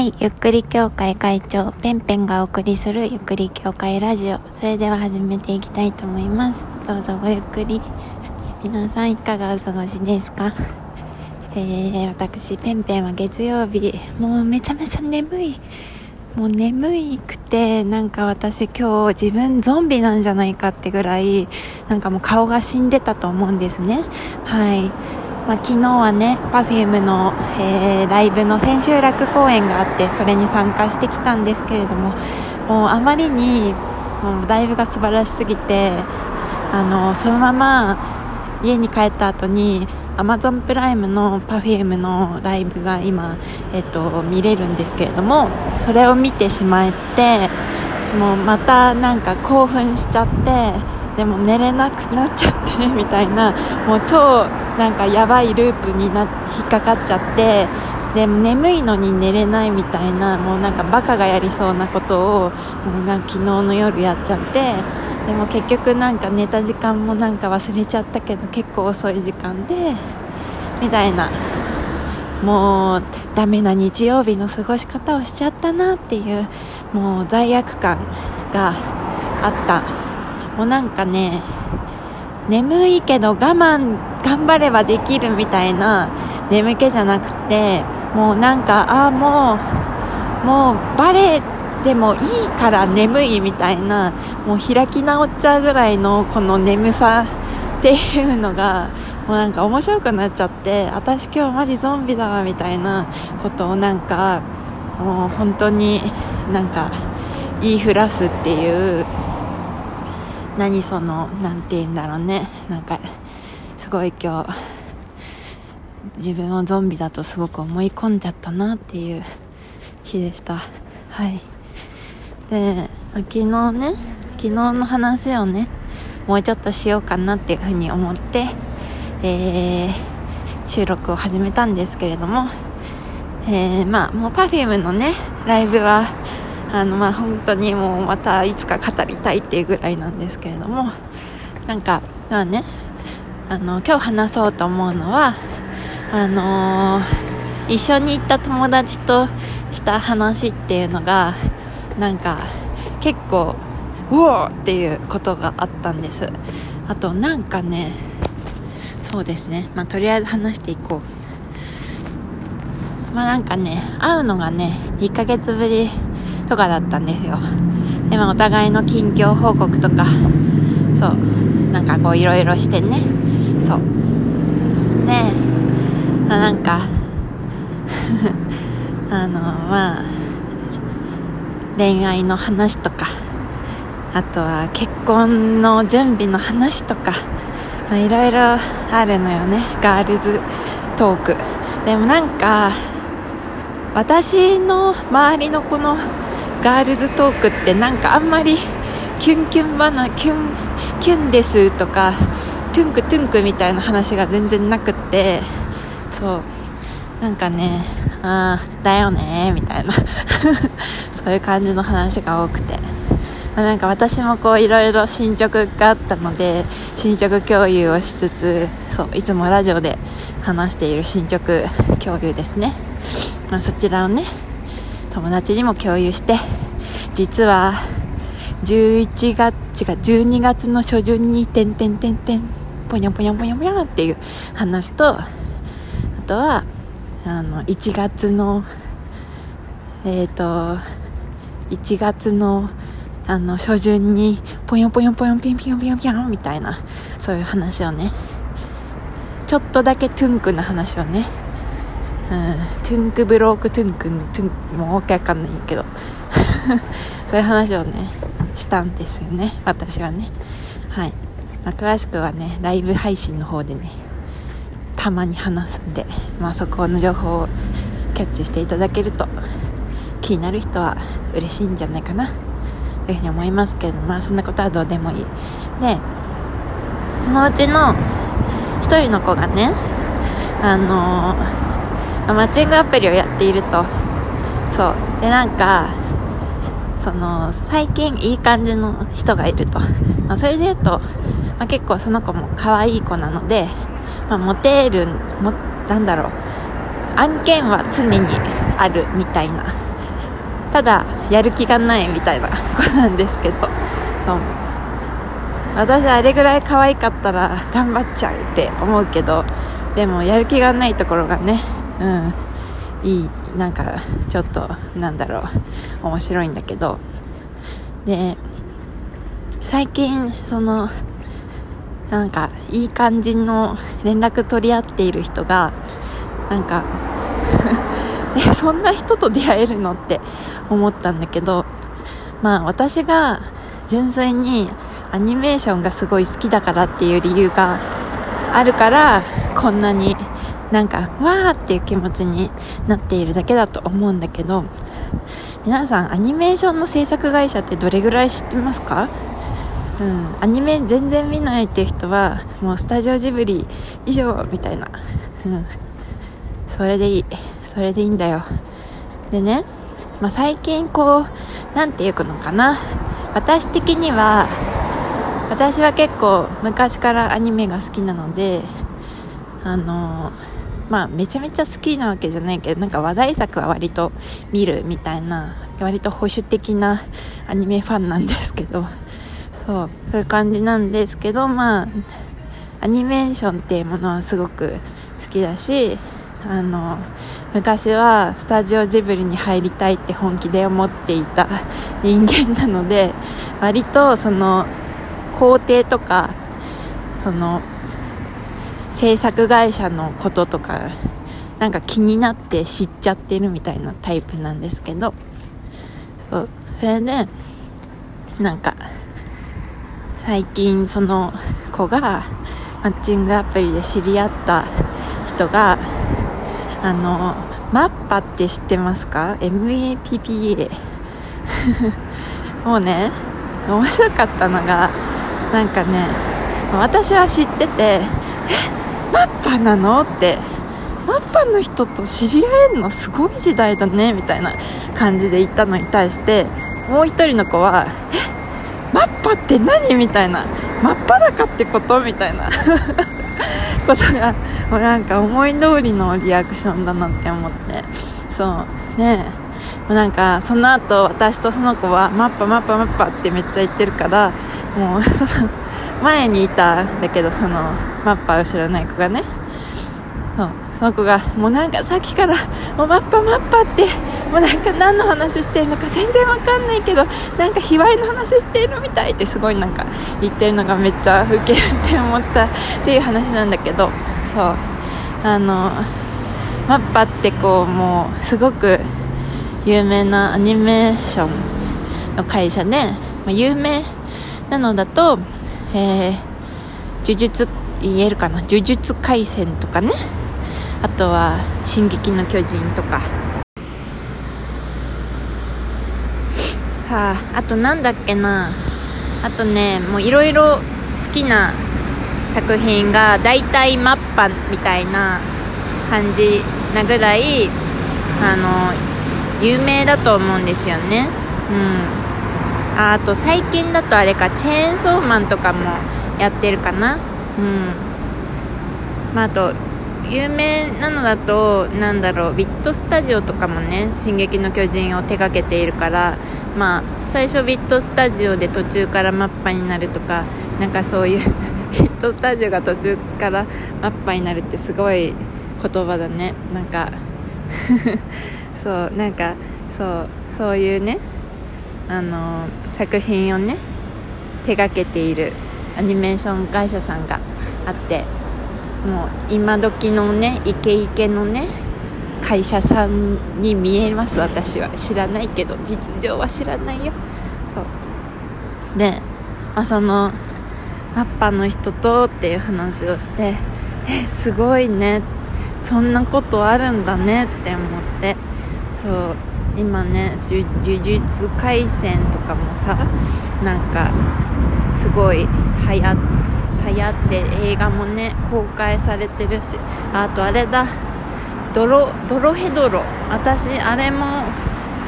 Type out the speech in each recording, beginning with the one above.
はい、ゆっくり協会会長、ペンペンがお送りするゆっくり協会ラジオ。それでは始めていきたいと思います。どうぞごゆっくり。皆さんいかがお過ごしですか？えー、私、ペンペンは月曜日、もうめちゃめちゃ眠い。もう眠いくて、なんか私今日自分ゾンビなんじゃないかってぐらい、なんかもう顔が死んでたと思うんですね。はい。まあ、昨日はね、Perfume の、えー、ライブの千秋楽公演があって、それに参加してきたんですけれども、もうあまりに、もうライブが素晴らしすぎて、あの、そのまま家に帰った後に、Amazon プライムの Perfume のライブが今、えっと、見れるんですけれども、それを見てしまって、もうまたなんか興奮しちゃって、でも寝れなくなっちゃってみたいなもう超なんかやばいループにな引っかかっちゃってでも眠いのに寝れないみたいなもうなんかバカがやりそうなことをもうなんか昨日の夜やっちゃってでも結局なんか寝た時間もなんか忘れちゃったけど結構遅い時間でみたいな。もうダメな日曜日の過ごし方をしちゃったなっていうもう罪悪感があった。もうなんかね眠いけど我慢頑張ればできるみたいな眠気じゃなくてもうなんかああもうもうバレエでもいいから眠いみたいなもう開き直っちゃうぐらいのこの眠さっていうのがもうなんか面白くなっちゃって私今日マジゾンビだわみたいなことをなんかもう本当になんか言いふらすっていう何その何て言うんだろうね。なんかすごい今日自分をゾンビだとすごく思い込んじゃったなっていう日でした。はい。で昨日ね昨日の話をねもうちょっとしようかなっていうふうに思って、えー、収録を始めたんですけれども、えー、まあもう Perfume のねライブはあのまあ本当にもうまたいつか語りたいっていうぐらいなんですけれどもなんかまあねあの今日話そうと思うのはあのー、一緒に行った友達とした話っていうのがなんか結構うおーっていうことがあったんです。あとなんかねそうですね。まあとりあえず話していこう。まあなんかね会うのがね1ヶ月ぶりとかだったんですよ。でもお互いの近況報告とかそうなんかこういろいろしてね。そう。でまあなんか あのまあ恋愛の話とかあとは結婚の準備の話とかいろいろあるのよね。ガールズトーク。でもなんか私の周りのこのガールズトークってなんかあんまりキュンキュンバナキュンキュンですとかトゥンクトゥンクみたいな話が全然なくってそう。なんかねああだよねみたいな。そういう感じの話が多くて、まあ、なんか私もこういろいろ進捗があったので進捗共有をしつつそういつもラジオで話している進捗共有ですね、まあ、そちらをね友達にも共有して実は11月が12月の初旬にてんてんてんてんぽにゃぽにゃぽにゃぽにゃっていう話とあとはあの1月のえっ、ー、と1月のあの初旬にぽよぽよぽよピンピンピンピンみたいなそういう話をねちょっとだけトゥンクな話をねうん、トゥンクブロークトゥンクトゥンもうわけわかんないけど。そういう話をねしたんですよね。私はね。はい、まあ、詳しくはねライブ配信の方でねたまに話すんで、まあ、そこの情報をキャッチしていただけると気になる人は嬉しいんじゃないかな。というふうに思いますけれどまあそんなことはどうでもいい。でそのうちの1人の子がねあのーマッチングアプリをやっていると。そう。でなんかその最近いい感じの人がいると、まあ、それで言うと、まあ、結構その子も可愛い子なので、まあ、モテるもなんだろう。案件は常にあるみたいな。ただやる気がないみたいな子なんですけど。私あれぐらい可愛かったら頑張っちゃうって思うけどでもやる気がないところがねうん。いいなんかちょっとなんだろう。面白いんだけど。で最近そのなんかいい感じの連絡取り合っている人がなんか そんな人と出会えるのって思ったんだけどまあ私が純粋にアニメーションがすごい好きだからっていう理由があるからこんなになんかわーっていう気持ちになっているだけだと思うんだけど皆さんアニメーションの制作会社ってどれぐらい知ってますか？うん、アニメ全然見ないっていう人はもうスタジオジブリ以上みたいな、うん、それでいい。それでいいんだよ。でね、まあ、最近こう何て言うのかな。私的には私は結構昔からアニメが好きなのであのまあめちゃめちゃ好きなわけじゃないけどなんか話題作は割と見るみたいな割と保守的なアニメファンなんですけどそうそういう感じなんですけどまあアニメーションっていうものはすごく好きだしあの昔はスタジオジブリに入りたいって本気で思っていた人間なので割とその工程とかその制作会社のこととかなんか気になって知っちゃってるみたいなタイプなんですけどそうそれでなんか最近その子がマッチングアプリで知り合った人があのマッパって知ってますか ?MAPPA もうね面白かったのがなんかね私は知ってて マッパなの？ってマッパの人と知り合えるのすごい時代だねみたいな感じで言ったのに対してもう一人の子はえ？マッパって何？みたいな。真っ裸ってこと？みたいな。ことがもうなんか思い通りのリアクションだなって思って。そう。ね。もうなんかその後私とその子はマッパマッパマッパってめっちゃ言ってるからもうその前にいたんだけどそのマッパーを知らない子がね。そう。その子がもうなんかさっきからもうマッパマッパってもうなんか何の話してるのか全然わかんないけどなんか卑猥の話してるみたいってすごいなんか言ってるのがめっちゃウケるって思ったっていう話なんだけどそう。あのマッパってこうもうすごく有名なアニメーションの会社で、まあ、有名なのだと、えー、呪術言えるかな？呪術廻戦とかね。あとは「進撃の巨人」とか。はあ、あとなんだっけな。あとねもういろいろ好きな作品が大体マッパみたいな感じなぐらいあの有名だと思うんですよね。うん。あと最近だとあれかチェーンソーマンとかもやってるかな。うん。まああと有名なのだとなんだろうビットスタジオとかもね「進撃の巨人」を手掛けているからまあ最初ビットスタジオで途中からマッパになるとかなんかそういう ビットスタジオが途中からマッパになるってすごい言葉だね。なんか そうなんかそうそういうねあの作品をね手がけているアニメーション会社さんがあってもう今時のねイケイケのね会社さんに見えます私は。知らないけど実情は知らないよ。そう。で、まあ、そのパッパの人とっていう話をしてえすごいね。そんなことあるんだねって思って。そう。今ね呪術廻戦とかもさなんかすごい流行流行って映画もね公開されてるしあとあれだドロドロヘドロ。私あれも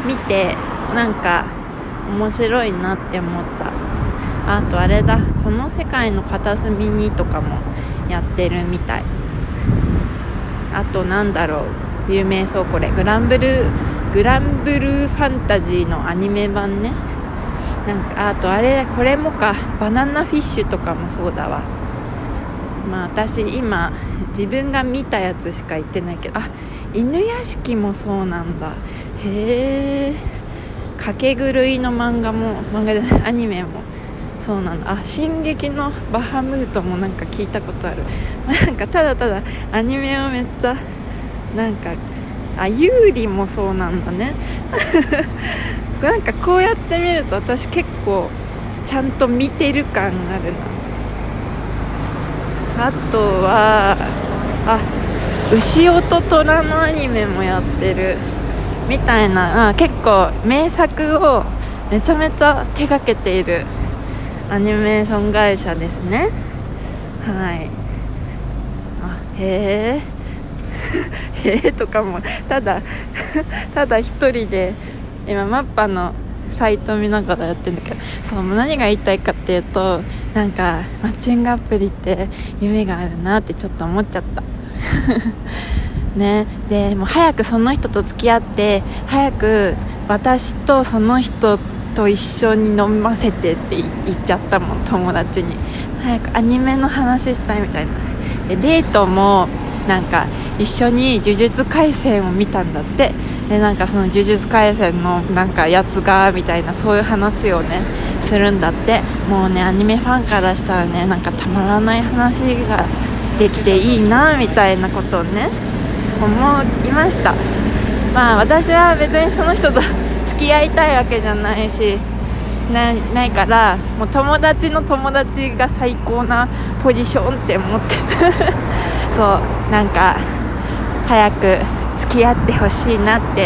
見てなんか面白いなって思った。あとあれだこの世界の片隅にとかもやってるみたい。あとなんだろう有名そうこれ。グランブルーグランブルーファンタジーのアニメ版ね。なんかあとあれこれもか。バナナフィッシュとかもそうだわ。まあ私今自分が見たやつしか言ってないけど。あ犬屋敷もそうなんだ。へえ掛け狂いの漫画も漫画じゃないアニメも。そうなんだ。あ進撃のバハムートもなんか聞いたことある。なんかただただアニメをめっちゃなんかあ有利もそうなんだね。なんかこうやって見ると私結構ちゃんと見てる感あるな。あとはあ牛音虎のアニメもやってる。みたいな。あ結構名作をめちゃめちゃ手がけている。アニメーション会社ですね。はい。あへえへえとかもただ ただ一人で今マッパのサイト見ながらやってんだけどそう何が言いたいかっていうとなんかマッチングアプリって夢があるなってちょっと思っちゃった。ね。でもう早くその人と付き合って早く私とその人と一緒に飲ませてって言っちゃったもん友達に。早くアニメの話したいみたいな。でデートもなんか一緒に「呪術廻戦」を見たんだって。でなんかその「呪術廻戦」のなんかやつがみたいなそういう話をねするんだって。もうねアニメファンからしたらねなんかたまらない話ができていいなみたいなことをね思いました。まあ私は別にその人と付き合いたいわけじゃないしないからもう友達の友達が最高なポジションって思って。そうなんか早く付き合ってほしいなって